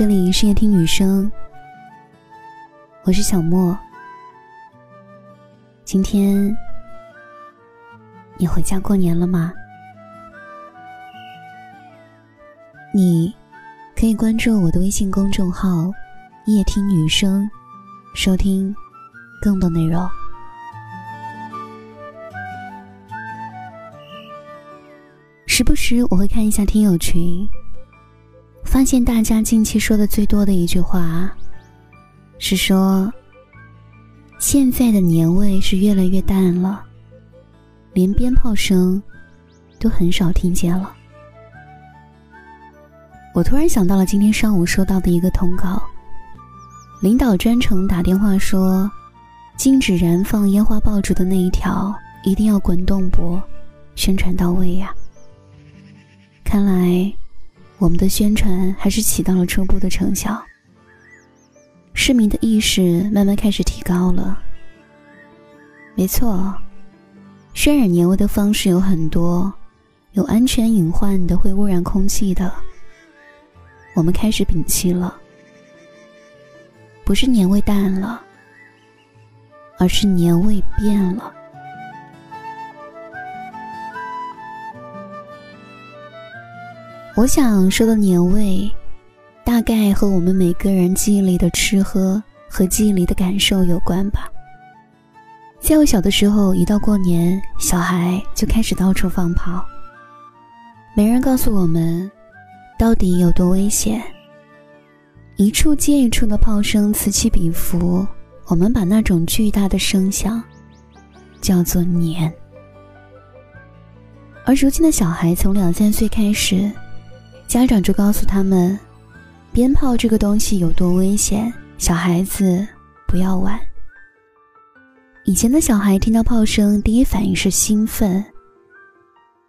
这里是夜听女生，我是小莫。今天你回家过年了吗？你可以关注我的微信公众号“夜听女生”，收听更多内容。时不时我会看一下听友群。发现大家近期说的最多的一句话，是说现在的年味是越来越淡了，连鞭炮声都很少听见了。我突然想到了今天上午收到的一个通告，领导专程打电话说，禁止燃放烟花爆竹的那一条一定要滚动播，宣传到位呀。看来。我们的宣传还是起到了初步的成效，市民的意识慢慢开始提高了。没错，渲染年味的方式有很多，有安全隐患的，会污染空气的。我们开始摒弃了，不是年味淡了，而是年味变了。我想说的年味，大概和我们每个人记忆里的吃喝和记忆里的感受有关吧。在我小的时候，一到过年，小孩就开始到处放炮。没人告诉我们，到底有多危险。一处接一处的炮声此起彼伏，我们把那种巨大的声响叫做年。而如今的小孩，从两三岁开始。家长就告诉他们，鞭炮这个东西有多危险，小孩子不要玩。以前的小孩听到炮声，第一反应是兴奋；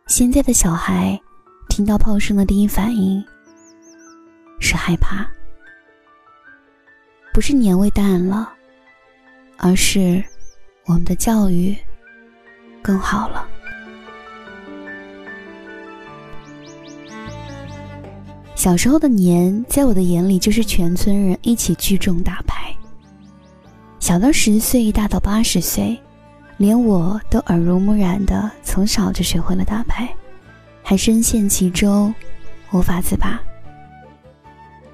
现在的小孩听到炮声的第一反应是害怕。不是年味淡了，而是我们的教育更好了。小时候的年，在我的眼里就是全村人一起聚众打牌。小到十岁，大到八十岁，连我都耳濡目染的从小就学会了打牌，还深陷其中，无法自拔。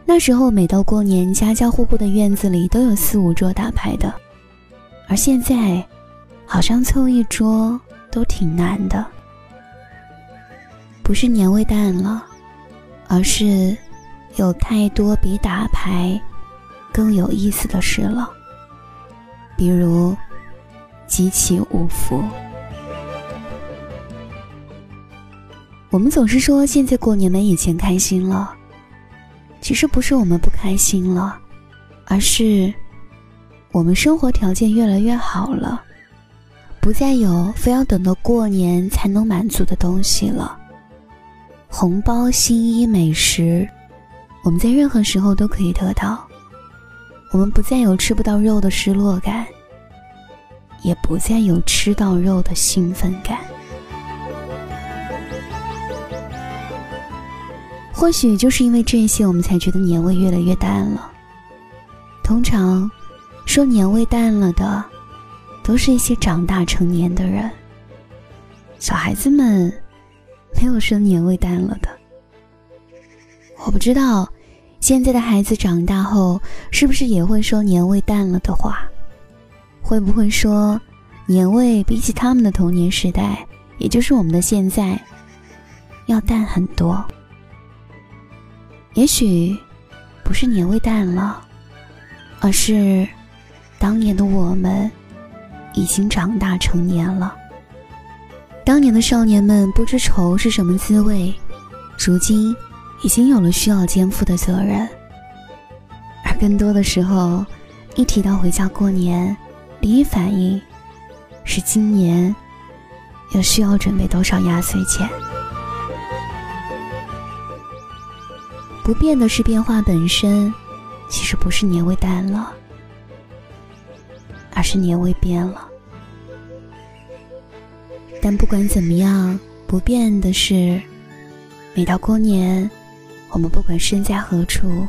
那时候每到过年，家家户户的院子里都有四五桌打牌的，而现在，好像凑一桌都挺难的。不是年味淡了。而是有太多比打牌更有意思的事了，比如集齐五福。我们总是说现在过年没以前开心了，其实不是我们不开心了，而是我们生活条件越来越好了，不再有非要等到过年才能满足的东西了。红包、新衣、美食，我们在任何时候都可以得到。我们不再有吃不到肉的失落感，也不再有吃到肉的兴奋感。或许就是因为这些，我们才觉得年味越来越淡了。通常说年味淡了的，都是一些长大成年的人。小孩子们。没有说年味淡了的，我不知道现在的孩子长大后是不是也会说年味淡了的话，会不会说年味比起他们的童年时代，也就是我们的现在，要淡很多？也许不是年味淡了，而是当年的我们已经长大成年了。当年的少年们不知愁是什么滋味，如今已经有了需要肩负的责任。而更多的时候，一提到回家过年，第一反应是今年又需要准备多少压岁钱。不变的是变化本身，其实不是年味淡了，而是年味变了。但不管怎么样，不变的是，每到过年，我们不管身在何处，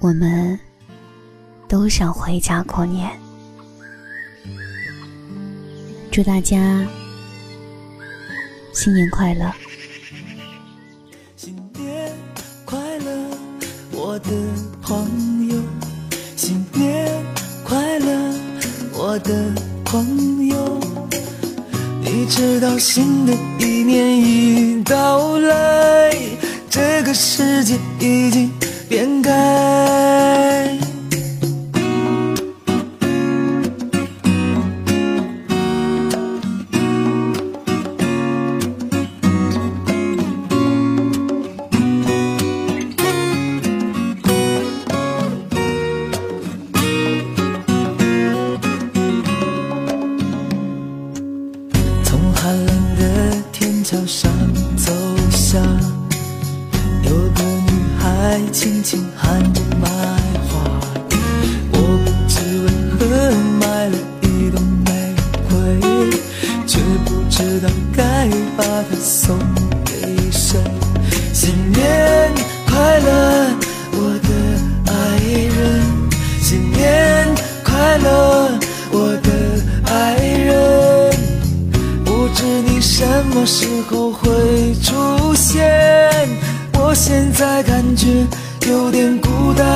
我们都想回家过年。祝大家新年快乐！新年快乐，我的朋友！新年快乐，我的朋友！你知道新的一年已到来，这个世界已经。变改。时候会出现，我现在感觉。有点孤单。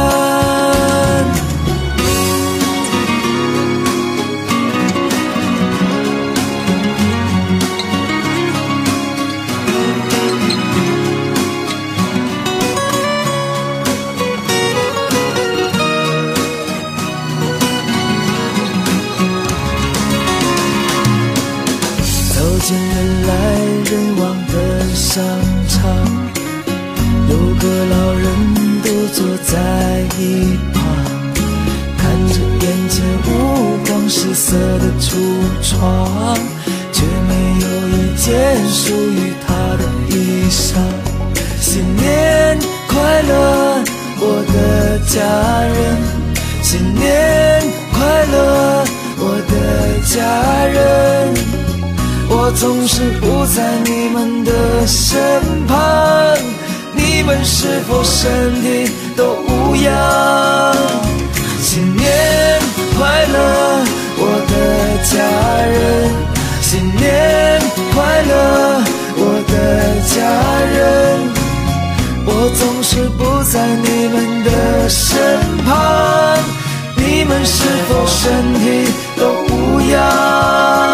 走进人来人往的商场，有个老人独。坐在一旁，看着眼前五光十色的橱窗，却没有一件属于他的衣裳。新年快乐，我的家人！新年我总是不在你们的身旁。你们是否身体都无恙？新年快乐，我的家人！新年快乐，我的家人！我总是不在你们的身旁，你们是否身体都无恙？